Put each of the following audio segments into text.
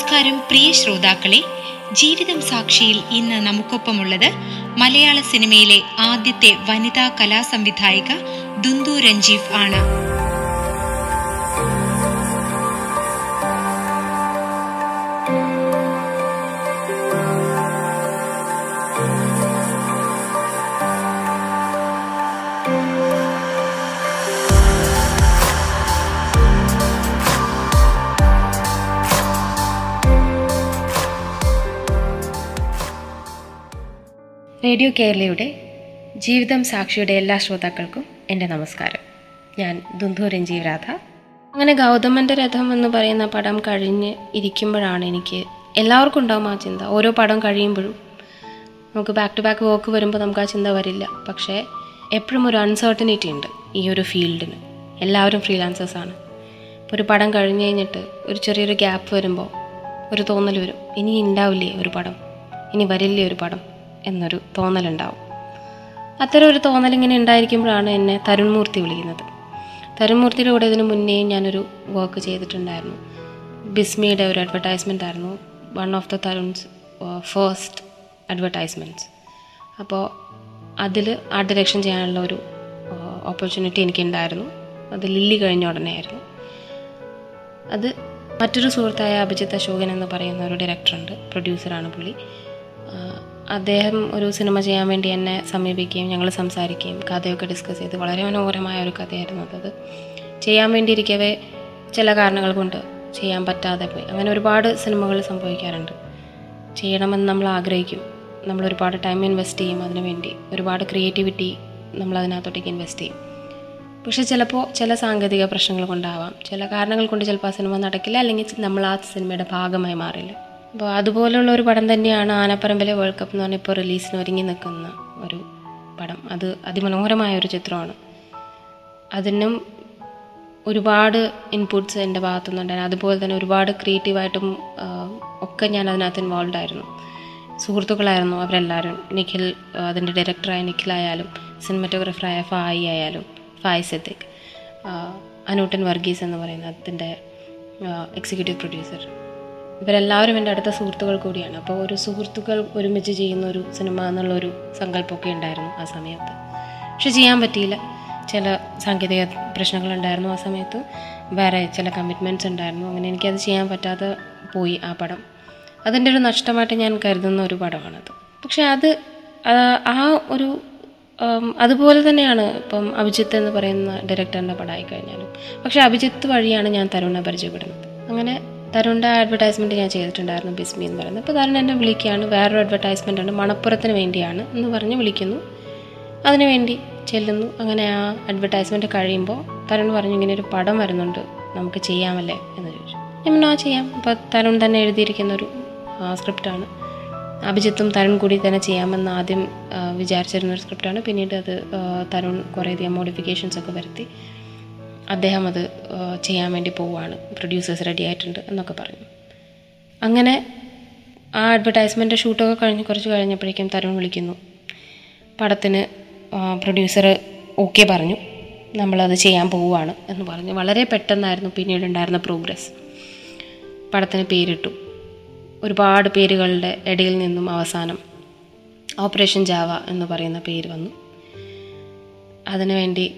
നമസ്കാരം പ്രിയ ശ്രോതാക്കളെ. ജീവിതം സാക്ഷിയിൽ ഇന്ന് നമുക്കൊപ്പമുള്ളത് മലയാള സിനിമയിലെ ആദ്യത്തെ വനിതാ കലാസംവിധായിക ദുന്ദു രഞ്ജീവ് ആണ്. റേഡിയോ കേരളയുടെ ജീവിതം സാക്ഷിയുടെ എല്ലാ ശ്രോതാക്കൾക്കും എന്റെ നമസ്കാരം. ഞാൻ ദുന്ധു രഞ്ജീവ് രാധ. അങ്ങനെ ഗൗതമന്റെ രഥം എന്ന് പറയുന്ന പടം കഴിഞ്ഞ് ഇരിക്കുമ്പോഴാണ് എനിക്ക് എല്ലാവർക്കും ഉണ്ടാവും ആ ചിന്ത. ഓരോ പടം കഴിയുമ്പോഴും നമുക്ക് ബാക്ക് ടു ബാക്ക് വോക്ക് വരുമ്പോൾ നമുക്ക് ആ ചിന്ത വരില്ല. പക്ഷേ എപ്പോഴും ഒരു അൺസർട്ടനിറ്റി ഉണ്ട് ഈ ഒരു ഫീൽഡിന് എല്ലാവരും ഫ്രീലാൻസേഴ്സാണ് ഇപ്പോൾ ഒരു പടം കഴിഞ്ഞ് കഴിഞ്ഞിട്ട് ഒരു ചെറിയൊരു ഗ്യാപ്പ് വരുമ്പോൾ ഒരു തോന്നൽ വരും. ഇനി ഉണ്ടാവില്ലേ ഒരു പടം? ഇനി വരില്ലേ ഒരു പടം? എന്നൊരു തോന്നലുണ്ടാവും. അത്തരം ഒരു തോന്നൽ ഇങ്ങനെ ഉണ്ടായിരിക്കുമ്പോഴാണ് എന്നെ തരുൺമൂർത്തി വിളിക്കുന്നത്. തരുൺമൂർത്തിയുടെ കൂടെ ഇതിന് മുന്നേയും ഞാനൊരു വർക്ക് ചെയ്തിട്ടുണ്ടായിരുന്നു. ബിസ്മിയുടെ ഒരു അഡ്വർടൈസ്മെന്റ് ആയിരുന്നു. One of the Tarun's first advertisements അപ്പോൾ അതിൽ ആർട്ട് ഡിറക്ഷൻ ചെയ്യാനുള്ള ഒരു ഓപ്പർച്യൂണിറ്റി എനിക്കുണ്ടായിരുന്നു. അത് ലില്ലി കഴിഞ്ഞ ഉടനെ ആയിരുന്നു. അത് മറ്റൊരു സുഹൃത്തായ അഭിജിത്ത് അശോകൻ എന്ന് പറയുന്ന ഒരു ഡയറക്ടറുണ്ട് പ്രൊഡ്യൂസറാണ് പുള്ളി. അദ്ദേഹം ഒരു സിനിമ ചെയ്യാൻ വേണ്ടി എന്നെ സമീപിക്കുകയും ഞങ്ങൾ സംസാരിക്കുകയും കഥയൊക്കെ ഡിസ്കസ് ചെയ്ത് വളരെ മനോഹരമായ ഒരു കഥയായിരുന്നു അത്. ചെയ്യാൻ വേണ്ടിയിരിക്കവേ ചില കാരണങ്ങൾ കൊണ്ട് ചെയ്യാൻ പറ്റാതെ പോയി. അങ്ങനെ ഒരുപാട് സിനിമകൾ സംഭവിക്കാറുണ്ട്. ചെയ്യണമെന്ന് നമ്മൾ ആഗ്രഹിക്കും. നമ്മൾ ഒരുപാട് ടൈം ഇൻവെസ്റ്റ് ചെയ്യും അതിനു വേണ്ടി. ഒരുപാട് ക്രിയേറ്റിവിറ്റി നമ്മൾ അതിനകത്തോട്ടേക്ക് ഇൻവെസ്റ്റ് ചെയ്യും. പക്ഷേ ചിലപ്പോൾ ചില സാങ്കേതിക പ്രശ്നങ്ങൾ കൊണ്ടാവാം. ചില കാരണങ്ങൾ കൊണ്ട് ചിലപ്പോൾ ആ സിനിമ നടക്കില്ല. അല്ലെങ്കിൽ നമ്മൾ ആ സിനിമയുടെ ഭാഗമായി മാറില്ല. അപ്പോൾ അതുപോലുള്ള ഒരു പടം തന്നെയാണ് ആനപ്പറമ്പിലെ വേൾഡ് കപ്പ് എന്ന് പറഞ്ഞാൽ റിലീസിന് ഒരുങ്ങി നിൽക്കുന്ന ഒരു പടം. അത് അതിമനോഹരമായ ഒരു ചിത്രമാണ്. അതിനും ഒരുപാട് ഇൻപുട്സ് എന്റെ ഭാഗത്തുനിന്നുണ്ടായിരുന്നു. അതുപോലെ തന്നെ ഒരുപാട് ക്രിയേറ്റീവായിട്ടും ഒക്കെ ഞാൻ അതിനകത്ത് ഇൻവോൾവ് ആയിരുന്നു. സുഹൃത്തുക്കളായിരുന്നു അവരെല്ലാവരും നിഖിൽ അതിന്റെ ഡയറക്ടറായ നിഖിലായാലും സിനിമറ്റോഗ്രാഫറായ ഫായി ആയാലും ഫായ് സിദ്ദിഖ് അനൂട്ടൻ വർഗീസ് എന്ന് പറയുന്ന അതിന്റെ എക്സിക്യൂട്ടീവ് പ്രൊഡ്യൂസർ ഇവരെല്ലാവരും എന്റെ അടുത്ത സുഹൃത്തുക്കൾ കൂടിയാണ്. അപ്പോൾ ഒരു സുഹൃത്തുക്കൾ ഒരുമിച്ച് ചെയ്യുന്ന ഒരു സിനിമ എന്നുള്ളൊരു സങ്കല്പമൊക്കെ ഉണ്ടായിരുന്നു ആ സമയത്ത്. പക്ഷെ ചെയ്യാൻ പറ്റിയില്ല. ചില സാങ്കേതിക പ്രശ്നങ്ങളുണ്ടായിരുന്നു ആ സമയത്ത്. വേറെ ചില കമ്മിറ്റ്മെന്റ്സ് ഉണ്ടായിരുന്നു. അങ്ങനെ എനിക്കത് ചെയ്യാൻ പറ്റാതെ പോയി ആ പടം. അതിന്റെ ഒരു നഷ്ടമായിട്ട് ഞാൻ കരുതുന്ന ഒരു പടമാണത്. പക്ഷെ അത് ആ, ഒരു അതുപോലെ തന്നെയാണ് ഇപ്പം അഭിജിത്ത് എന്ന് പറയുന്ന ഡയറക്ടറിന്റെ പടമായി കഴിഞ്ഞാലും പക്ഷേ അഭിജിത്ത് വഴിയാണ് ഞാൻ തരുണ പരിചയപ്പെടുന്നത്. അങ്ങനെ തരുണിന്റെ അഡ്വർടൈസ്മെന്റ് ഞാൻ ചെയ്തിട്ടുണ്ടായിരുന്നു ബിസ്മി എന്ന് പറയുന്നത്. അപ്പോൾ തരുൺ എന്നെ വിളിക്കുകയാണ് വേറൊരു അഡ്വർടൈസ്മെന്റ് ഉണ്ട് മണപ്പുറത്തിന് വേണ്ടിയാണ് എന്ന് പറഞ്ഞ് വിളിക്കുന്നു. അതിനു വേണ്ടി ചെല്ലുന്നു. അങ്ങനെ ആ അഡ്വർടൈസ്മെന്റ് കഴിയുമ്പോൾ തരുൺ പറഞ്ഞു ഇങ്ങനെ ഒരു പടം വരുന്നുണ്ട് നമുക്ക് ചെയ്യാമല്ലേ? എന്ന് ചോദിച്ചു. ഞാൻ ആ ചെയ്യാം. അപ്പോൾ തരുൺ തന്നെ എഴുതിയിരിക്കുന്ന ഒരു സ്ക്രിപ്റ്റാണ് അഭിജിത്തും തരുൺ കൂടി തന്നെ ചെയ്യാമെന്ന് ആദ്യം വിചാരിച്ചിരുന്ന ഒരു സ്ക്രിപ്റ്റാണ് പിന്നീട് അത് തരുൺ കുറേയധികം മോഡിഫിക്കേഷൻസ് ഒക്കെ വരുത്തി. അദ്ദേഹം അത് ചെയ്യാൻ വേണ്ടി പോവുകയാണ് പ്രൊഡ്യൂസേഴ്സ് റെഡി ആയിട്ടുണ്ട് എന്നൊക്കെ പറഞ്ഞു. അങ്ങനെ ആ അഡ്വർടൈസ്മെന്റ് ഷൂട്ടൊക്കെ കഴിഞ്ഞ് കുറച്ച് കഴിഞ്ഞപ്പോഴേക്കും തരുൺ വിളിക്കുന്നു. പടത്തിന് പ്രൊഡ്യൂസർ ഓക്കെ പറഞ്ഞു. നമ്മളത് ചെയ്യാൻ പോവുകയാണ് എന്ന് പറഞ്ഞു. വളരെ പെട്ടെന്നായിരുന്നു പിന്നീട് ഉണ്ടായിരുന്ന പ്രോഗ്രസ് പടത്തിന് പേരിട്ടു. ഒരുപാട് പേരുകളുടെ ഇടയിൽ നിന്നും അവസാനം ഓപ്പറേഷൻ ജാവ എന്ന് പറയുന്ന പേര് വന്നു. അതിനുവേണ്ടി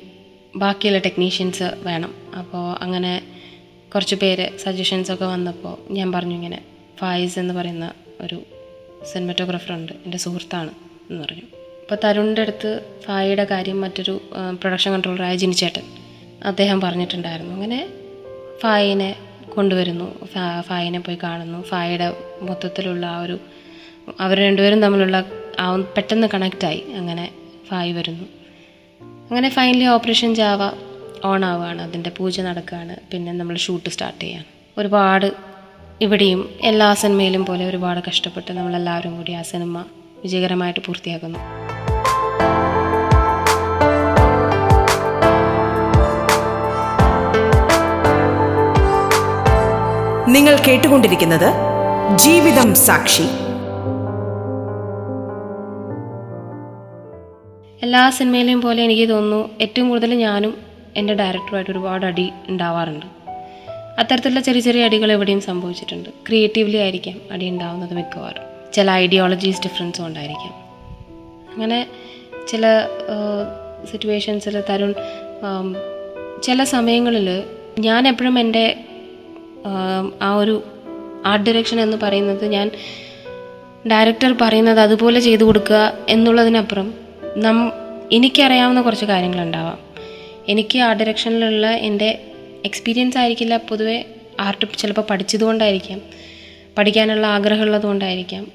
ബാക്കിയുള്ള ടെക്നീഷ്യൻസ് വേണം. അപ്പോൾ അങ്ങനെ കുറച്ച് പേര് സജഷൻസൊക്കെ വന്നപ്പോൾ ഞാൻ പറഞ്ഞു ഇങ്ങനെ ഫായിസ് എന്ന് പറയുന്ന ഒരു സിനിമറ്റോഗ്രാഫർ ഉണ്ട് എന്റെ സുഹൃത്താണ് എന്ന് പറഞ്ഞു. അപ്പോൾ തരുണിന്റെ അടുത്ത് ഫായിയുടെ കാര്യം മറ്റൊരു പ്രൊഡക്ഷൻ കൺട്രോളറായ ജിനിച്ചേട്ടൻ അദ്ദേഹം പറഞ്ഞിട്ടുണ്ടായിരുന്നു. അങ്ങനെ ഫായിനെ കൊണ്ടുവരുന്നു ഫായിനെ പോയി കാണുന്നു. ഫായിയുടെ മൊത്തത്തിലുള്ള ആ ഒരു അവർ രണ്ടുപേരും തമ്മിലുള്ള ആ പെട്ടെന്ന് കണക്റ്റായി അങ്ങനെ ഫായി വരുന്നു. അങ്ങനെ ഫൈനലി ഓപ്പറേഷൻ ജാവ ഓൺ ആവുകയാണ് അതിന്റെ പൂജ നടക്കുകയാണ് പിന്നെ നമ്മൾ ഷൂട്ട് സ്റ്റാർട്ട് ചെയ്യാൻ ഒരുപാട് ഇവിടെയും എല്ലാ സിനിമയിലും പോലെ ഒരുപാട് കഷ്ടപ്പെട്ട് നമ്മളെല്ലാവരും കൂടി ആ സിനിമ വിജയകരമായിട്ട് പൂർത്തിയാക്കുന്നു. നിങ്ങൾ കേട്ടുകൊണ്ടിരിക്കുന്നത് ജീവിതം സാക്ഷി. എല്ലാ സിനിമയിലെയും പോലെ എനിക്ക് തോന്നുന്നു ഏറ്റവും കൂടുതൽ ഞാനും എന്റെ ഡയറക്ടറുമായിട്ട് ഒരുപാട് അടി ഉണ്ടാവാറുണ്ട്. അത്തരത്തിലുള്ള ചെറിയ ചെറിയ അടികൾ എവിടെയും സംഭവിച്ചിട്ടുണ്ട്. ക്രിയേറ്റീവ്ലി ആയിരിക്കാം അടി ഉണ്ടാവുന്നത് മിക്കവാറും. ചില ഐഡിയോളജീസ് ഡിഫറൻസ് കൊണ്ടായിരിക്കാം. അങ്ങനെ ചില സിറ്റുവേഷൻസിൽ തരുൺ ചില സമയങ്ങളിൽ ഞാൻ എപ്പോഴും എന്റെ ആം, ഒരു ആർട്ട് ഡയറക്ഷൻ എന്ന് പറയുന്നത് ഞാൻ ഡയറക്ടർ പറയുന്നത് അതുപോലെ ചെയ്തു കൊടുക്കുക എന്നുള്ളതിനപ്പുറം നം എനിക്കറിയാവുന്ന കുറച്ച് കാര്യങ്ങളുണ്ടാവാം. എനിക്ക് ആർട്ട് ഡയറക്ഷനിലുള്ള എന്റെ എക്സ്പീരിയൻസ് ആയിരിക്കില്ല പൊതുവേ ആർട്ട് ചിലപ്പോൾ പഠിച്ചതുകൊണ്ടായിരിക്കാം. പഠിക്കാനുള്ള ആഗ്രഹമുള്ളത് കൊണ്ടായിരിക്കാം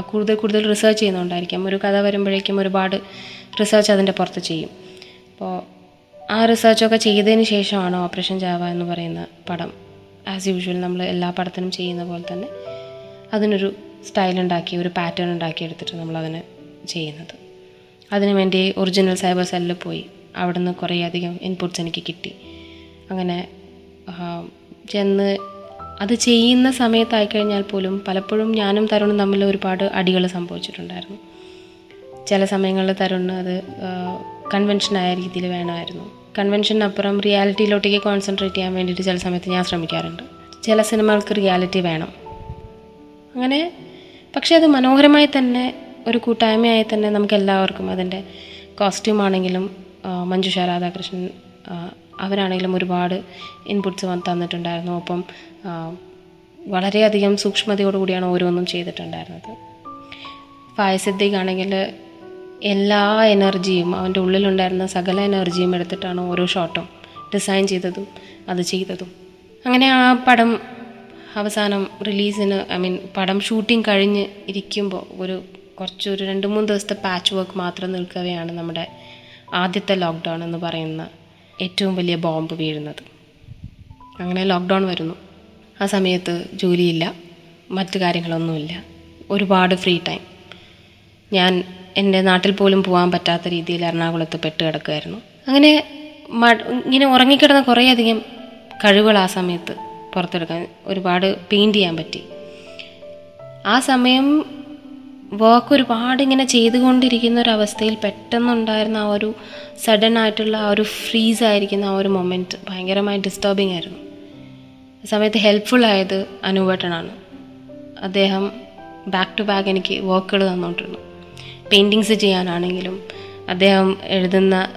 കൂടുതൽ കൂടുതൽ റിസർച്ച് ചെയ്യുന്നതുകൊണ്ടായിരിക്കാം. ഒരു കഥ വരുമ്പോഴേക്കും ഒരുപാട് റിസർച്ച് അതിന്റെ പുറത്ത് ചെയ്യും. അപ്പോൾ ആ റിസർച്ചൊക്കെ ചെയ്തതിന് ശേഷമാണ് ഓപ്പറേഷൻ ജാവ എന്ന് പറയുന്ന പടം. ആസ് യൂഷ്വൽ നമ്മൾ എല്ലാ പടത്തിനും ചെയ്യുന്ന പോലെ തന്നെ അതിനൊരു സ്റ്റൈൽ ഉണ്ടാക്കി ഒരു പാറ്റേൺ ഉണ്ടാക്കി എടുത്തിട്ട് നമ്മളതിനെ ചെയ്യുന്നത്. അതിനു വേണ്ടി ഒറിജിനൽ സൈബർ സെല്ലിൽ പോയി. അവിടുന്ന് കുറേ അധികം ഇൻപുട്സ് എനിക്ക് കിട്ടി. അങ്ങനെ ചെന്ന് അത് ചെയ്യുന്ന സമയത്തായി കഴിഞ്ഞാൽ പോലും പലപ്പോഴും ഞാനും തരുണും തമ്മിൽ ഒരുപാട് അടികൾ സംഭവിച്ചിട്ടുണ്ടായിരുന്നു. ചില സമയങ്ങളിൽ തരുണ് അത് കൺവെൻഷനായ രീതിയിൽ വേണമായിരുന്നു. കൺവെൻഷനപ്പുറം റിയാലിറ്റിയിലോട്ടേക്ക് കോൺസെൻട്രേറ്റ് ചെയ്യാൻ വേണ്ടിയിട്ട് ചില സമയത്ത് ഞാൻ ശ്രമിക്കാറുണ്ട്. ചില സിനിമകൾക്ക് റിയാലിറ്റി വേണം. അങ്ങനെ പക്ഷേ അത് മനോഹരമായി തന്നെ ഒരു കൂട്ടായ്മയായി തന്നെ നമുക്ക് എല്ലാവർക്കും അതിന്റെ കോസ്റ്റ്യൂം ആണെങ്കിലും മഞ്ജുഷ രാധാകൃഷ്ണൻ അവരാണെങ്കിലും ഒരുപാട് ഇൻപുട്സ് തന്നിട്ടുണ്ടായിരുന്നു. ഒപ്പം വളരെയധികം സൂക്ഷ്മതയോടുകൂടിയാണ് ഓരോന്നും ചെയ്തിട്ടുണ്ടായിരുന്നത്. ഫായസിദ്ദീഖ് ആണെങ്കിൽ എല്ലാ എനർജിയും അവന്റെ ഉള്ളിലുണ്ടായിരുന്ന സകല എനർജിയും എടുത്തിട്ടാണ് ഓരോ ഷോട്ടും ഡിസൈൻ ചെയ്തതും അത് ചെയ്തതും. അങ്ങനെ ആ പടം അവസാനം റിലീസിന് ഐ മീൻ പടം ഷൂട്ടിംഗ് കഴിഞ്ഞ് ഇരിക്കുമ്പോൾ ഒരു കുറച്ച് ഒരു രണ്ട് മൂന്ന് ദിവസത്തെ പാച്ച് വർക്ക് മാത്രം നിൽക്കവെയാണ് നമ്മുടെ ആദ്യത്തെ ലോക്ക്ഡൗൺ എന്ന് പറയുന്ന ഏറ്റവും വലിയ ബോംബ് വീഴുന്നത്. അങ്ങനെ ലോക്ക്ഡൗൺ വരുന്നു. ആ സമയത്ത് ജോലിയില്ല മറ്റു കാര്യങ്ങളൊന്നുമില്ല. ഒരുപാട് ഫ്രീ ടൈം ഞാൻ എന്റെ നാട്ടിൽ പോലും പോകാൻ പറ്റാത്ത രീതിയിൽ എറണാകുളത്ത് പെട്ട് കിടക്കുമായിരുന്നു അങ്ങനെ ഇങ്ങനെ ഉറങ്ങിക്കിടന്ന കുറേയധികം കഴിവുകൾ ആ സമയത്ത് പുറത്തെടുക്കാൻ ഒരുപാട് പെയിന്റ് ചെയ്യാൻ പറ്റി. ആ സമയം വർക്ക് ഒരുപാട് ഇങ്ങനെ ചെയ്തുകൊണ്ടിരിക്കുന്ന ഒരു അവസ്ഥയിൽ പെട്ടെന്നുണ്ടായിരുന്ന ആ ഒരു സഡൻ ആയിട്ടുള്ള ആ ഒരു ഫ്രീസ് ആയിരിക്കുന്ന ആ ഒരു മൊമെന്റ് ഭയങ്കരമായി ഡിസ്റ്റർബിംഗ് ആയിരുന്നു. സമയത്ത് ഹെൽപ്ഫുൾ ആയത് അനുവേട്ടനാണ് അദ്ദേഹം ബാക്ക് ടു ബാക്ക് എനിക്ക് വർക്കുകൾ തന്നുകൊണ്ടിരുന്നു പെയിന്റിങ്സ് ചെയ്യാനാണെങ്കിലും അദ്ദേഹം എഴുതുന്ന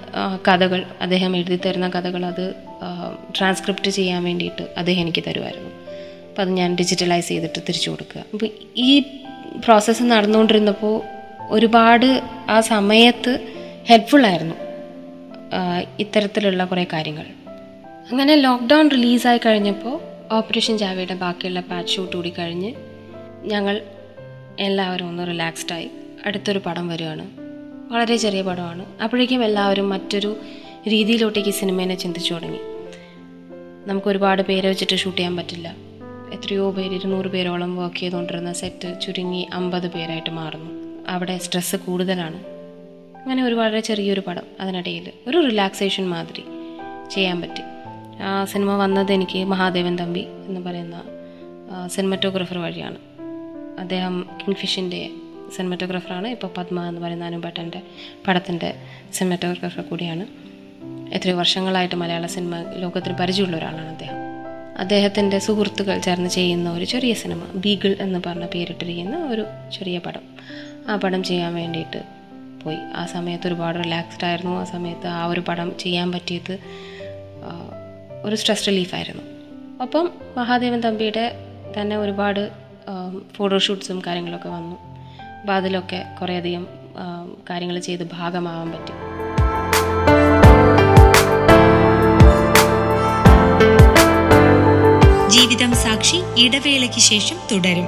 കഥകൾ അദ്ദേഹം എഴുതി തരുന്ന കഥകൾ അത് ട്രാൻസ്ക്രിപ്റ്റ് ചെയ്യാൻ വേണ്ടിയിട്ട് അദ്ദേഹം എനിക്ക് തരുമായിരുന്നു. അപ്പോൾ അത് ഞാൻ ഡിജിറ്റലൈസ് ചെയ്തിട്ട് തിരിച്ചു കൊടുക്കുക. അപ്പോൾ ഈ പ്രോസസ്സ് നടന്നുകൊണ്ടിരുന്നപ്പോൾ ഒരുപാട് ആ സമയത്ത് ഹെൽപ്ഫുള്ളായിരുന്നു ഇത്തരത്തിലുള്ള കുറേ കാര്യങ്ങൾ. അങ്ങനെ ലോക്ക്ഡൗൺ റിലീസായി കഴിഞ്ഞപ്പോൾ ഓപ്പറേഷൻ ജാവയുടെ ബാക്കിയുള്ള പാച്ച് ഷൂട്ട് കൂടി കഴിഞ്ഞ് ഞങ്ങൾ എല്ലാവരും ഒന്ന് റിലാക്സ്ഡായി അടുത്തൊരു പടം വരികയാണ്. വളരെ ചെറിയ പടമാണ്. അപ്പോഴേക്കും എല്ലാവരും മറ്റൊരു രീതിയിലോട്ടേക്ക് സിനിമേനെ ചിന്തിച്ചു തുടങ്ങി. നമുക്ക് ഒരുപാട് പേരെ വെച്ചിട്ട് ഷൂട്ട് ചെയ്യാൻ പറ്റില്ല. എത്രയോ പേര് ഇരുന്നൂറ് പേരോളം വർക്ക് ചെയ്തുകൊണ്ടിരുന്ന സെറ്റ് ചുരുങ്ങി അമ്പത് പേരായിട്ട് മാറുന്നു. അവിടെ സ്ട്രെസ്സ് കൂടുതലാണ്. അങ്ങനെ ഒരു വളരെ ചെറിയൊരു പടം അതിനിടയിൽ ഒരു റിലാക്സേഷൻ മാതിരി ചെയ്യാൻ പറ്റി. ആ സിനിമ വന്നത് എനിക്ക് മഹാദേവൻ തമ്പി എന്ന് പറയുന്ന സിനിമറ്റോഗ്രാഫർ വഴിയാണ്. അദ്ദേഹം കിങ്ഫിഷിന്റെ സിനിമറ്റോഗ്രാഫറാണ് ഇപ്പോൾ പത്മ എന്ന് പറയുന്ന അനുഭട്ടന്റെ പടത്തിന്റെ സിനിമറ്റോഗ്രാഫർ കൂടിയാണ്. എത്രയോ വർഷങ്ങളായിട്ട് മലയാള സിനിമ ലോകത്തിൽ പരിചയമുള്ള ഒരാളാണ് അദ്ദേഹം. അദ്ദേഹത്തിന്റെ സുഹൃത്തുക്കൾ ചേർന്ന് ചെയ്യുന്ന ഒരു ചെറിയ സിനിമ ബീഗിൾ എന്ന് പറഞ്ഞ പേരിട്ടിരിക്കുന്ന ഒരു ചെറിയ പടം. ആ പടം ചെയ്യാൻ വേണ്ടിയിട്ട് പോയി. ആ സമയത്ത് ഒരുപാട് റിലാക്സ്ഡ് ആയിരുന്നു. ആ സമയത്ത് ആ ഒരു പടം ചെയ്യാൻ പറ്റിയത് ഒരു സ്ട്രെസ് റിലീഫായിരുന്നു ഒപ്പം മഹാദേവൻ തമ്പിയുടെ തന്നെ ഒരുപാട് ഫോട്ടോഷൂട്ട്സും കാര്യങ്ങളൊക്കെ വന്നു. അപ്പോൾ അതിലൊക്കെ കുറേയധികം കാര്യങ്ങൾ ചെയ്ത് ഭാഗമാവാൻ പറ്റി. ജീവിതം സാക്ഷി ഇടവേളയ്ക്ക് ശേഷം തുടരും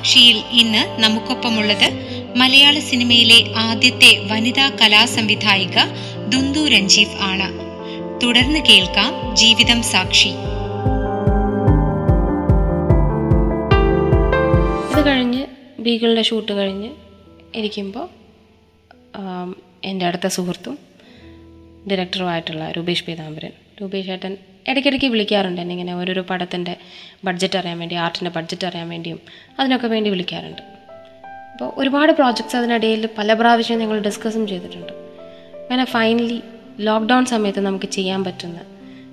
സാക്ഷിയിൽ ഇന്ന് നമുക്കൊപ്പമുള്ളത് മലയാള സിനിമയിലെ ആദ്യത്തെ വനിതാ കലാസംവിധായിക ദുന്ദു രഞ്ജീവ് ആണ്. തുടർന്ന് കേൾക്കാം ജീവിതം സാക്ഷി. ഇത് കഴിഞ്ഞ് ബീഗളുടെ ഷൂട്ട് കഴിഞ്ഞ് ഇരിക്കുമ്പോൾ എന്റെ അടുത്ത സുഹൃത്തും ഡയറക്ടറുമായിട്ടുള്ള രൂപേഷ് പീതാംബരൻ. രൂപേഷ് ഏട്ടൻ ഇടയ്ക്കിടയ്ക്ക് വിളിക്കാറുണ്ട് എന്നെ ഇങ്ങനെ ഓരോരോ പടത്തിന്റെ ബഡ്ജറ്റ് അറിയാൻ വേണ്ടി ആർട്ടിന്റെ ബഡ്ജറ്റ് അറിയാൻ വേണ്ടിയും അതിനൊക്കെ വേണ്ടി വിളിക്കാറുണ്ട്. അപ്പോൾ ഒരുപാട് പ്രോജക്ട്സ് അതിനിടയിൽ പല പ്രാവശ്യം ഞങ്ങൾ ഡിസ്കസും ചെയ്തിട്ടുണ്ട്. അങ്ങനെ ഫൈനലി ലോക്ക്ഡൗൺ സമയത്ത് നമുക്ക് ചെയ്യാൻ പറ്റുന്ന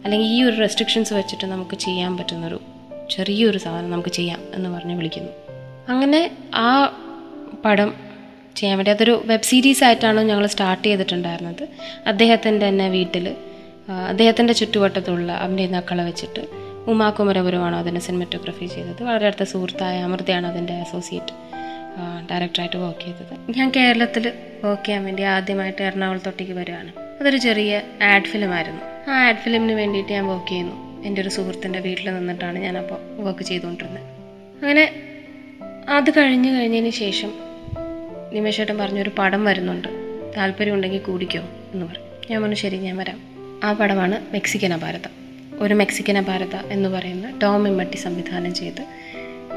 അല്ലെങ്കിൽ ഈ ഒരു റെസ്ട്രിക്ഷൻസ് വെച്ചിട്ട് നമുക്ക് ചെയ്യാൻ പറ്റുന്നൊരു ചെറിയൊരു സാധനം നമുക്ക് ചെയ്യാം എന്ന് പറഞ്ഞ് വിളിക്കുന്നു. അങ്ങനെ ആ പടം ചെയ്യാൻ വേണ്ടി അതൊരു വെബ് സീരീസ് ആയിട്ടാണ് ഞങ്ങൾ സ്റ്റാർട്ട് ചെയ്തിട്ടുണ്ടായിരുന്നത്. അദ്ദേഹത്തിന്റെ തന്നെ വീട്ടിൽ അദ്ദേഹത്തിന്റെ ചുറ്റുവട്ടത്തുള്ള അഭിനേതാക്കളെ വെച്ചിട്ട് ഉമാ കുമരപുരമാണ് അതിന്റെ സിനിമറ്റോഗ്രഫി ചെയ്തത്. വളരെ അടുത്ത സുഹൃത്തായ അമൃതയാണ് അതിന്റെ അസോസിയേറ്റ് ഡയറക്ടറായിട്ട് വർക്ക് ചെയ്തത്. ഞാൻ കേരളത്തിൽ വർക്ക് ചെയ്യാൻ വേണ്ടി ആദ്യമായിട്ട് എറണാകുളത്തോട്ടേക്ക് വരികയാണ്. അതൊരു ചെറിയ ആഡ് ഫിലിമായിരുന്നു ആ ആഡ് ഫിലിമിന് വേണ്ടിയിട്ട് ഞാൻ വർക്ക് ചെയ്യുന്നു. എന്റെ ഒരു സുഹൃത്തിന്റെ വീട്ടിൽ നിന്നിട്ടാണ് ഞാനപ്പോൾ വർക്ക് ചെയ്തുകൊണ്ടിരുന്നത്. അങ്ങനെ അത് കഴിഞ്ഞ് കഴിഞ്ഞതിന് ശേഷം നിമേഷേട്ടൻ പറഞ്ഞൊരു പടം വരുന്നുണ്ട്. താല്പര്യമുണ്ടെങ്കിൽ കൂടിക്കോ എന്ന് പറഞ്ഞു. ഞാൻ പറഞ്ഞു ശരി ഞാൻ വരാം. ആ പടമാണ് മെക്സിക്കൻ അപാരത. ഒരു മെക്സിക്കൻ അപാരത എന്ന് പറയുന്ന ടോം ഇമ്മട്ടി സംവിധാനം ചെയ്ത്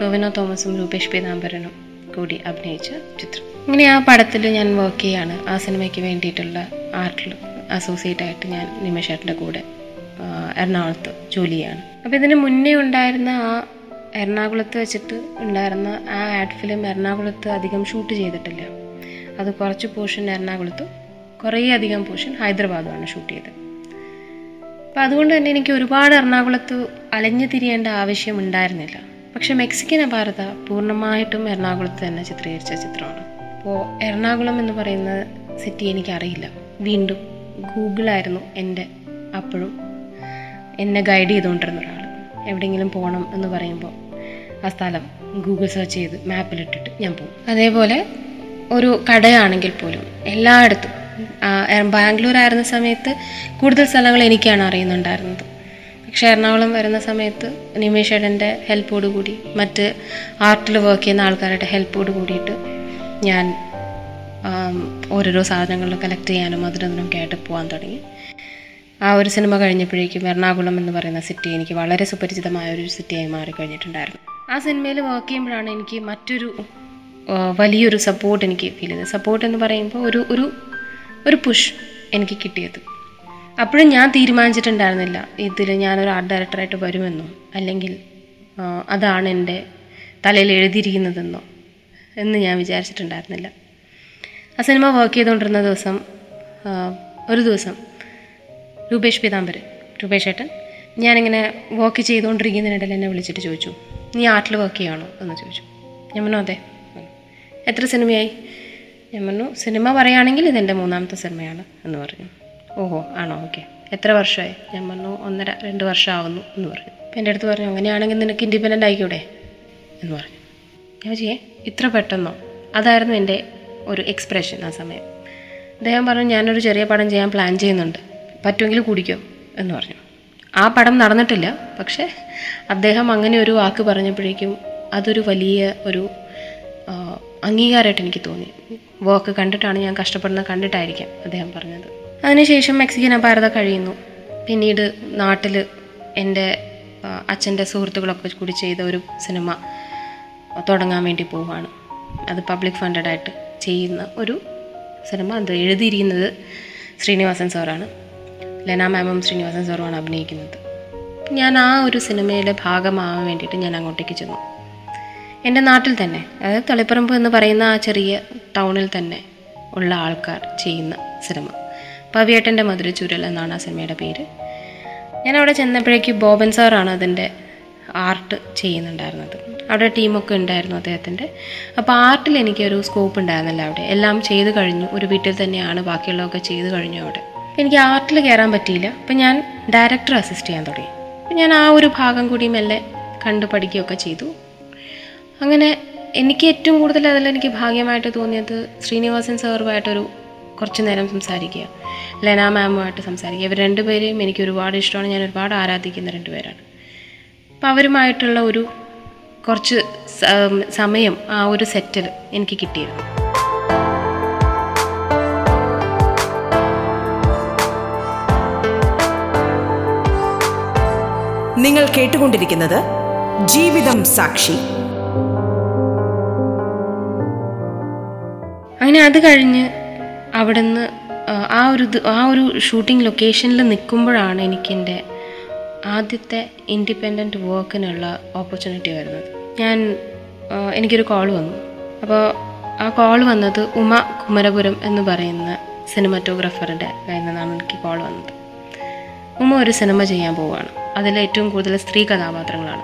ടോവിനോ തോമസും രൂപേഷ് പീതാംബരനും കൂടി അഭിനയിച്ച ചിത്രം. ഇങ്ങനെ ആ പടത്തിൽ ഞാൻ വർക്ക് ചെയ്യാണ്. ആ സിനിമയ്ക്ക് വേണ്ടിയിട്ടുള്ള ആർട്ടിൽ അസോസിയേറ്റ് ആയിട്ട് ഞാൻ നിമേഷേട്ടന്റെ കൂടെ എറണാകുളത്ത് ജോലി ചെയ്യാണ്. അപ്പോൾ ഇതിന് മുന്നേ ഉണ്ടായിരുന്ന ആ എറണാകുളത്ത് വെച്ചിട്ട് ഉണ്ടായിരുന്ന ആ ആഡ് ഫിലിം എറണാകുളത്ത് അധികം ഷൂട്ട് ചെയ്തിട്ടില്ല. അത് കുറച്ച് പോർഷൻ എറണാകുളത്തും കുറേ അധികം പോർഷൻ ഹൈദരാബാദുമാണ് ഷൂട്ട് ചെയ്തത്. അപ്പം അതുകൊണ്ട് തന്നെ എനിക്ക് ഒരുപാട് എറണാകുളത്ത് അലഞ്ഞു തിരിയേണ്ട ആവശ്യം ഉണ്ടായിരുന്നില്ല. പക്ഷെ മെക്സിക്കൻ അപാരത പൂർണമായിട്ടും എറണാകുളത്ത് തന്നെ ചിത്രീകരിച്ച ചിത്രമാണ്. അപ്പോൾ എറണാകുളം എന്ന് പറയുന്ന സിറ്റി എനിക്കറിയില്ല. വീണ്ടും ഗൂഗിളായിരുന്നു എന്റെ അപ്പോഴും എന്നെ ഗൈഡ് ചെയ്തുകൊണ്ടിരുന്ന ഒരാൾ. എവിടെയെങ്കിലും പോകണം എന്ന് പറയുമ്പോൾ ആ സ്ഥലം ഗൂഗിൾ സെർച്ച് ചെയ്ത് മാപ്പിലിട്ടിട്ട് ഞാൻ പോകും. അതേപോലെ ഒരു കടയാണെങ്കിൽ പോലും എല്ലായിടത്തും ബാംഗ്ലൂർ ആയിരുന്ന സമയത്ത് കൂടുതൽ സ്ഥലങ്ങൾ എനിക്കാണ് അറിയുന്നുണ്ടായിരുന്നത്. പക്ഷേ എറണാകുളം വരുന്ന സമയത്ത് നിമേഷേടന്റെ ഹെൽപ്പോട് കൂടി മറ്റ് ആർട്ടിൽ വർക്ക് ചെയ്യുന്ന ആൾക്കാരുടെ ഹെൽപ്പോട് കൂടിയിട്ട് ഞാൻ ഓരോരോ സാധനങ്ങൾ കളക്ട് ചെയ്യാനും അതിനൊന്നൊക്കെ ആയിട്ട് പോകാൻ തുടങ്ങി. ആ ഒരു സിനിമ കഴിഞ്ഞപ്പോഴേക്കും എറണാകുളം എന്ന് പറയുന്ന സിറ്റി എനിക്ക് വളരെ സുപരിചിതമായ ഒരു സിറ്റിയായി മാറിക്കഴിഞ്ഞിട്ടുണ്ടായിരുന്നു. ആ സിനിമയിൽ വർക്ക് ചെയ്യുമ്പോഴാണ് എനിക്ക് മറ്റൊരു വലിയൊരു സപ്പോർട്ട് എനിക്ക് ഫീൽ ചെയ്തത്. സപ്പോർട്ട് എന്ന് പറയുമ്പോൾ ഒരു ഒരു ഒരു പുഷ് എനിക്ക് കിട്ടിയത്. അപ്പോഴും ഞാൻ തീരുമാനിച്ചിട്ടുണ്ടായിരുന്നില്ല ഇതിൽ ഞാനൊരു ആർട്ട് ഡയറക്ടറായിട്ട് വരുമെന്നോ അല്ലെങ്കിൽ അതാണ് എന്റെ തലയിൽ എഴുതിയിരിക്കുന്നതെന്നോ എന്ന് ഞാൻ വിചാരിച്ചിട്ടുണ്ടായിരുന്നില്ല. ആ സിനിമ വർക്ക് ചെയ്തുകൊണ്ടിരുന്ന ദിവസം ഒരു ദിവസം രൂപേഷ് പീതാംബരൻ രൂപേഷ് ഏട്ടൻ ഞാനിങ്ങനെ വർക്ക് ചെയ്തുകൊണ്ടിരിക്കുന്നതിനിടയിൽ എന്നെ വിളിച്ചിട്ട് ചോദിച്ചു നീ ആർട്ടിൽ വർക്ക് ചെയ്യുകയാണോ എന്ന് ചോദിച്ചു. ഞാൻ പറഞ്ഞു അതെ. എത്ര സിനിമയായി ഞാൻ പറഞ്ഞു സിനിമ പറയുകയാണെങ്കിൽ ഇതെന്റെ മൂന്നാമത്തെ സിനിമയാണ് എന്ന് പറഞ്ഞു. ഓഹോ ആണോ? ഓക്കെ. എത്ര വർഷമായി? ഞാൻ പറഞ്ഞു ഒന്നര രണ്ട് വർഷമാവുന്നു എന്ന് പറഞ്ഞു. അപ്പം എന്റെ അടുത്ത് പറഞ്ഞു അങ്ങനെയാണെങ്കിൽ നിനക്ക് ഇൻഡിപെൻഡന്റ് ആയിക്കൂടെ? എന്ന് പറഞ്ഞു. ഞാൻ ചെയ്യേ ഇത്ര പെട്ടെന്നോ? അതായിരുന്നു എന്റെ ഒരു എക്സ്പ്രഷൻ ആ സമയം. അദ്ദേഹം പറഞ്ഞു ഞാനൊരു ചെറിയ പടം ചെയ്യാൻ പ്ലാൻ ചെയ്യുന്നുണ്ട്. പറ്റുമെങ്കിൽ കുടിക്കും? എന്ന് പറഞ്ഞു. ആ പടം നടന്നിട്ടില്ല പക്ഷേ അദ്ദേഹം അങ്ങനെ ഒരു വാക്ക് പറഞ്ഞപ്പോഴേക്കും അതൊരു വലിയ ഒരു അംഗീകാരമായിട്ട് എനിക്ക് തോന്നി. വർക്ക് കണ്ടിട്ടാണ് ഞാൻ കഷ്ടപ്പെടുന്നത് കണ്ടിട്ടായിരിക്കാം അദ്ദേഹം പറഞ്ഞത്. അതിനുശേഷം മെക്സിക്കൻ അപാരത കഴിയുന്നു. പിന്നീട് നാട്ടിൽ എന്റെ അച്ഛന്റെ സുഹൃത്തുക്കളൊക്കെ കൂടി ചെയ്ത ഒരു സിനിമ തുടങ്ങാൻ വേണ്ടി പോവുകയാണ്. അത് പബ്ലിക് ഫണ്ടഡ് ആയിട്ട് ചെയ്യുന്ന ഒരു സിനിമ. അത് എഴുതിയിരിക്കുന്നത് ശ്രീനിവാസൻ സാറാണ്. ലെന മാമും ശ്രീനിവാസൻ സാറുമാണ് അഭിനയിക്കുന്നത്. ഞാൻ ആ ഒരു സിനിമയുടെ ഭാഗമാവാൻ വേണ്ടിയിട്ട് ഞാൻ അങ്ങോട്ടേക്ക് ചെന്നു. എന്റെ നാട്ടിൽ തന്നെ അതായത് തളിപ്പറമ്പ് എന്ന് പറയുന്ന ആ ചെറിയ ടൗണിൽ തന്നെ ഉള്ള ആൾക്കാർ ചെയ്യുന്ന സിനിമ. പവിയേട്ടന്റെ മധുരചൂരൽ എന്നാണ് ആ സിനിമയുടെ പേര്. ഞാൻ അവിടെ ചെന്നപ്പോഴേക്ക് ബോബൻ സാറാണ് അതിന്റെ ആർട്ട് ചെയ്യുന്നുണ്ടായിരുന്നത്. അവിടെ ടീമൊക്കെ ഉണ്ടായിരുന്നു അദ്ദേഹത്തിന്റെ അപ്പോൾ ആർട്ടിൽ എനിക്കൊരു സ്കോപ്പ് ഉണ്ടായിരുന്നില്ല അവിടെ. എല്ലാം ചെയ്ത് കഴിഞ്ഞു. ഒരു വീട്ടിൽ തന്നെയാണ് ബാക്കിയുള്ളതൊക്കെ ചെയ്ത് കഴിഞ്ഞു അവിടെ. എനിക്ക് ആർട്ടിൽ കയറാൻ പറ്റിയില്ല. അപ്പം ഞാൻ ഡയറക്ടർ അസിസ്റ്റ് ചെയ്യാൻ തുടങ്ങി. അപ്പം ഞാൻ ആ ഒരു ഭാഗം കൂടി മെല്ലെ കണ്ടു പഠിക്കുകയൊക്കെ ചെയ്തു. അങ്ങനെ എനിക്ക് ഏറ്റവും കൂടുതൽ അതിൽ എനിക്ക് ഭാഗ്യമായിട്ട് തോന്നിയത് ശ്രീനിവാസൻ സാറുമായിട്ടൊരു കുറച്ച് നേരം സംസാരിക്കുക. ലെന മാമുമായിട്ട് സംസാരിക്കുക. ഇവർ രണ്ടുപേരെയും എനിക്ക് ഒരുപാട് ഇഷ്ടമാണ്. ഞാൻ ഒരുപാട് ആരാധിക്കുന്ന രണ്ടുപേരാണ്. അപ്പം അവരുമായിട്ടുള്ള ഒരു കുറച്ച് സമയം ആ ഒരു സെറ്റിൽ എനിക്ക് കിട്ടിയിരുന്നു. നിങ്ങൾ കേട്ടുകൊണ്ടിരിക്കുന്നത് ജീവിതം സാക്ഷി. അങ്ങനെ അത് കഴിഞ്ഞ് അവിടുന്ന് ആ, ഒരു ആ ഒരു ഷൂട്ടിംഗ് ലൊക്കേഷനിൽ നിൽക്കുമ്പോഴാണ് എനിക്കെന്റെ ആദ്യത്തെ ഇൻഡിപെൻഡന്റ് വർക്കിനുള്ള ഓപ്പർച്യൂണിറ്റി വരുന്നത്. ഞാൻ എനിക്കൊരു കോൾ വന്നു. അപ്പോൾ ആ കോൾ വന്നത് ഉമ കുമരപുരം എന്ന് പറയുന്ന സിനിമാറ്റോഗ്രാഫറുടെ കയ്യിൽ നിന്നാണ് എനിക്ക് കോൾ വന്നത്. ഉമ്മ ഒരു സിനിമ ചെയ്യാൻ പോവുകയാണ്. അതിൽ ഏറ്റവും കൂടുതൽ സ്ത്രീ കഥാപാത്രങ്ങളാണ്.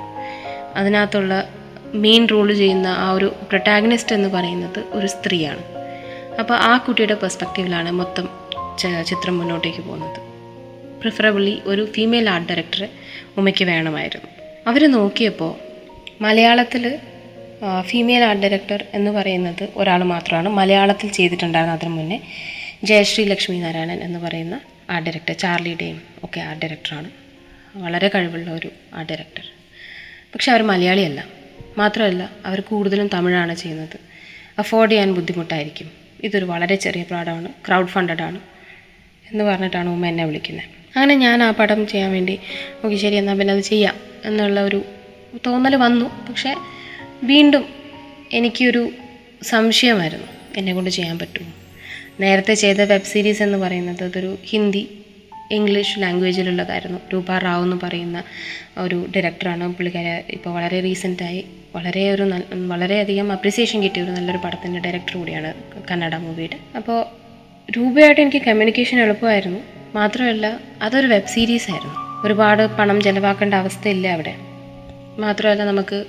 അതിനകത്തുള്ള മെയിൻ റോൾ ചെയ്യുന്ന ആ ഒരു പ്രൊട്ടാഗനിസ്റ്റ് എന്ന് പറയുന്നത് ഒരു സ്ത്രീയാണ്. അപ്പോൾ ആ കുട്ടിയുടെ പെർസ്പെക്റ്റീവിലാണ് മൊത്തം ചിത്രം മുന്നോട്ടേക്ക് പോകുന്നത്. പ്രിഫറബിളി ഒരു ഫീമെയിൽ ആർട്ട് ഡയറക്ടർ ഉമ്മയ്ക്ക് വേണമായിരുന്നു. അവർ നോക്കിയപ്പോൾ മലയാളത്തിൽ ഫീമെയിൽ ആർട്ട് ഡയറക്ടർ എന്ന് പറയുന്നത് ഒരാൾ മാത്രമാണ്. മലയാളത്തിൽ ചെയ്തിട്ടുണ്ടായിരുന്ന അതിന് മുന്നേ ജയശ്രീ ലക്ഷ്മി നാരായണൻ എന്ന് പറയുന്ന ആർട്ട് ഡയറക്ടർ ചാർലിയുടെയും ഒക്കെ ആർട്ട് ഡയറക്ടറാണ് വളരെ കഴിവുള്ള ഒരു ആർട്ട് ഡയറക്ടർ പക്ഷെ അവർ മലയാളിയല്ല. മാത്രമല്ല അവർ കൂടുതലും തമിഴാണ് ചെയ്യുന്നത്. അഫോർഡ് ചെയ്യാൻ ബുദ്ധിമുട്ടായിരിക്കും. ഇതൊരു വളരെ ചെറിയ പാടമാണ് ക്രൗഡ് ഫണ്ടഡ് ആണ് എന്ന് പറഞ്ഞിട്ടാണ് ഉമ്മ എന്നെ വിളിക്കുന്നത്. അങ്ങനെ ഞാൻ ആ പടം ചെയ്യാൻ വേണ്ടി ഓക്കെ ശരി എന്നാൽ പിന്നെ അത് ചെയ്യാം എന്നുള്ള ഒരു തോന്നൽ വന്നു. പക്ഷേ വീണ്ടും എനിക്കൊരു സംശയമായിരുന്നു എന്നെ കൊണ്ട് ചെയ്യാൻ പറ്റുമോ? നേരത്തെ ചെയ്ത വെബ് സീരീസ് എന്ന് പറയുന്നത് അതൊരു ഹിന്ദി ഇംഗ്ലീഷ് ലാംഗ്വേജിലുള്ളതായിരുന്നു രൂപ റാവു എന്ന് പറയുന്ന ഒരു ഡയറക്ടറാണ് പുള്ളിക്കാരെ ഇപ്പോൾ വളരെ റീസെന്റായി വളരെ ഒരു നല്ല വളരെയധികം അപ്രിസിയേഷൻ കിട്ടിയ ഒരു നല്ലൊരു പടത്തിന്റെ ഡയറക്ടർ കൂടിയാണ് കന്നഡ മൂവിയുടെ അപ്പോൾ രൂപയായിട്ട് എനിക്ക് കമ്മ്യൂണിക്കേഷൻ എളുപ്പമായിരുന്നു. മാത്രമല്ല അതൊരു വെബ് സീരീസ് ആയിരുന്നു. ഒരുപാട് പണം ചിലവാക്കേണ്ട അവസ്ഥയില്ല അവിടെ. മാത്രമല്ല നമുക്ക്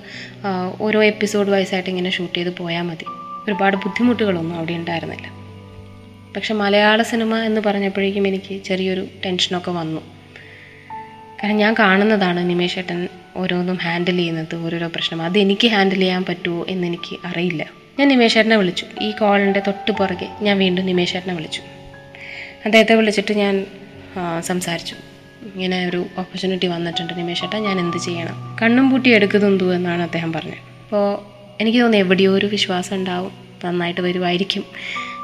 ഓരോ എപ്പിസോഡ് വൈസായിട്ട് ഇങ്ങനെ ഷൂട്ട് ചെയ്ത് പോയാൽ മതി. ഒരുപാട് ബുദ്ധിമുട്ടുകളൊന്നും അവിടെ ഉണ്ടായിരുന്നില്ല. പക്ഷെ മലയാള സിനിമ എന്ന് പറഞ്ഞപ്പോഴേക്കും എനിക്ക് ചെറിയൊരു ടെൻഷനൊക്കെ വന്നു. കാരണം ഞാൻ കാണുന്നതാണ് നിമേഷ് ഏട്ടൻ ഓരോന്നും ഹാൻഡിൽ ചെയ്യുന്നത് ഓരോരോ പ്രശ്നം. അത് എനിക്ക് ഹാൻഡിൽ ചെയ്യാൻ പറ്റുമോ എന്നെനിക്ക് അറിയില്ല. ഞാൻ നിമേഷ് ഏട്ടനെ വിളിച്ചു. ഈ കോളിന്റെ തൊട്ട് പുറകെ ഞാൻ വീണ്ടും നിമേഷ് ഏട്ടനെ വിളിച്ചു. അദ്ദേഹത്തെ വിളിച്ചിട്ട് ഞാൻ സംസാരിച്ചു. ഇങ്ങനെ ഒരു ഓപ്പർച്യൂണിറ്റി വന്നിട്ടുണ്ട് നിമേഷ് ഏട്ടാ ഞാൻ എന്ത് ചെയ്യണം? കണ്ണും പൂട്ടി എടുക്കുന്നുണ്ടു എന്നാണ് അദ്ദേഹം പറഞ്ഞത്. അപ്പോൾ എനിക്ക് തോന്നുന്നു എവിടെയോ ഒരു വിശ്വാസം ഉണ്ടാവും. നന്നായിട്ട് വരുമായിരിക്കും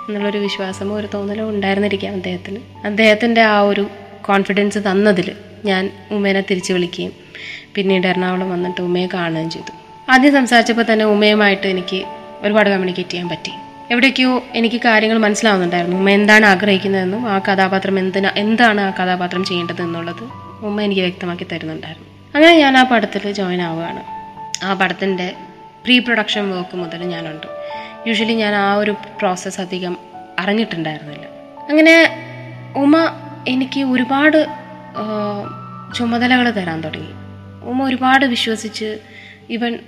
എന്നുള്ളൊരു വിശ്വാസമോ ഒരു തോന്നലോ ഉണ്ടായിരുന്നിരിക്കാം അദ്ദേഹത്തിന്. അദ്ദേഹത്തിന്റെ ആ ഒരു കോൺഫിഡൻസ് തന്നതിൽ ഞാൻ ഉമ്മേനെ തിരിച്ചു വിളിക്കുകയും പിന്നീട് എറണാകുളം വന്നിട്ട് ഉമ്മയെ കാണുകയും ചെയ്തു. ആദ്യം സംസാരിച്ചപ്പോൾ തന്നെ ഉമ്മയുമായിട്ട് എനിക്ക് ഒരുപാട് കമ്മ്യൂണിക്കേറ്റ് ചെയ്യാൻ പറ്റി. എവിടേക്കോ എനിക്ക് കാര്യങ്ങൾ മനസ്സിലാവുന്നുണ്ടായിരുന്നു. ഉമ്മ എന്താണ് ആഗ്രഹിക്കുന്നതെന്നും ആ കഥാപാത്രം എന്തിനാ എന്താണ് ആ കഥാപാത്രം ചെയ്യേണ്ടത് എന്നുള്ളത് ഉമ്മ എനിക്ക് വ്യക്തമാക്കി തരുന്നുണ്ടായിരുന്നു. അങ്ങനെ ഞാൻ ആ പടത്തിൽ ജോയിൻ ആവുകയാണ്. ആ പടത്തിന്റെ പ്രീ പ്രൊഡക്ഷൻ വർക്ക് മുതൽ ഞാനുണ്ട്. യൂഷ്വലി ഞാൻ ആ ഒരു പ്രോസസ്സ് അധികം അറിഞ്ഞിട്ടുണ്ടായിരുന്നില്ല. അങ്ങനെ ഉമ എനിക്ക് ഒരുപാട് ചുമതലകൾ തരാൻ തുടങ്ങി. ഉമ ഒരുപാട് വിശ്വസിച്ച് ഇവൻ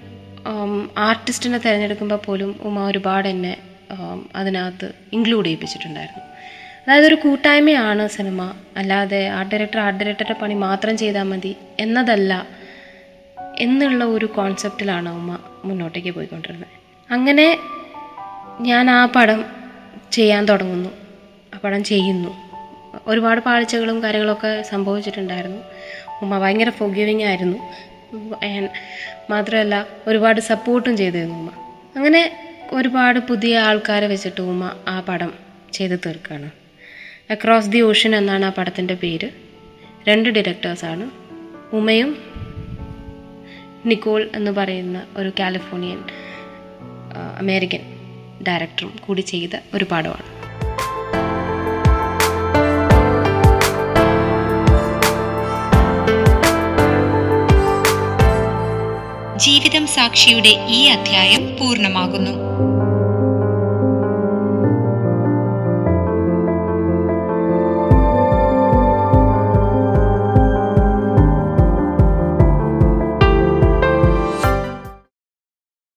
ആർട്ടിസ്റ്റിനെ തിരഞ്ഞെടുക്കുമ്പോൾ പോലും ഉമ ഒരുപാട് എന്നെ അതിനകത്ത് ഇൻക്ലൂഡ് ചെയ്യിപ്പിച്ചിട്ടുണ്ടായിരുന്നു. അതായത് ഒരു കൂട്ടായ്മയാണ് സിനിമ. അല്ലാതെ ആർട്ട് ഡയറക്ടർ ആർട്ട് ഡയറക്ടറുടെ പണി മാത്രം ചെയ്താൽ മതി എന്നതല്ല എന്നുള്ള ഒരു കോൺസെപ്റ്റിലാണ് ഉമ്മ മുന്നോട്ടേക്ക് പോയിക്കൊണ്ടിരുന്നത്. അങ്ങനെ ഞാൻ ആ പടം ചെയ്യാൻ തുടങ്ങുന്നു. ആ പടം ചെയ്യുന്നു. ഒരുപാട് പാളിച്ചകളും കാര്യങ്ങളൊക്കെ സംഭവിച്ചിട്ടുണ്ടായിരുന്നു. ഉമ്മ ഭയങ്കര ഫോഗിവിങ് ആയിരുന്നു. മാത്രമല്ല ഒരുപാട് സപ്പോർട്ടും ചെയ്തിരുന്നു ഉമ്മ. അങ്ങനെ ഒരുപാട് പുതിയ ആൾക്കാരെ വെച്ചിട്ട് ഉമ്മ ആ പടം ചെയ്ത് തീർക്കുകയാണ്. അക്രോസ് ദി ഓഷൻ എന്നാണ് ആ പടത്തിന്റെ പേര്. രണ്ട് ഡിറക്ടേഴ്സാണ് ഉമ്മയും നിക്കോൾ എന്ന് പറയുന്ന ഒരു കാലിഫോർണിയൻ അമേരിക്കൻ. ഡയറക്ടറും കൂടി ചെയ്ത ഒരു പാഠമാണ്. ജീവിതം സാക്ഷിയുടെ ഈ അധ്യായം പൂർണമാകുന്നു.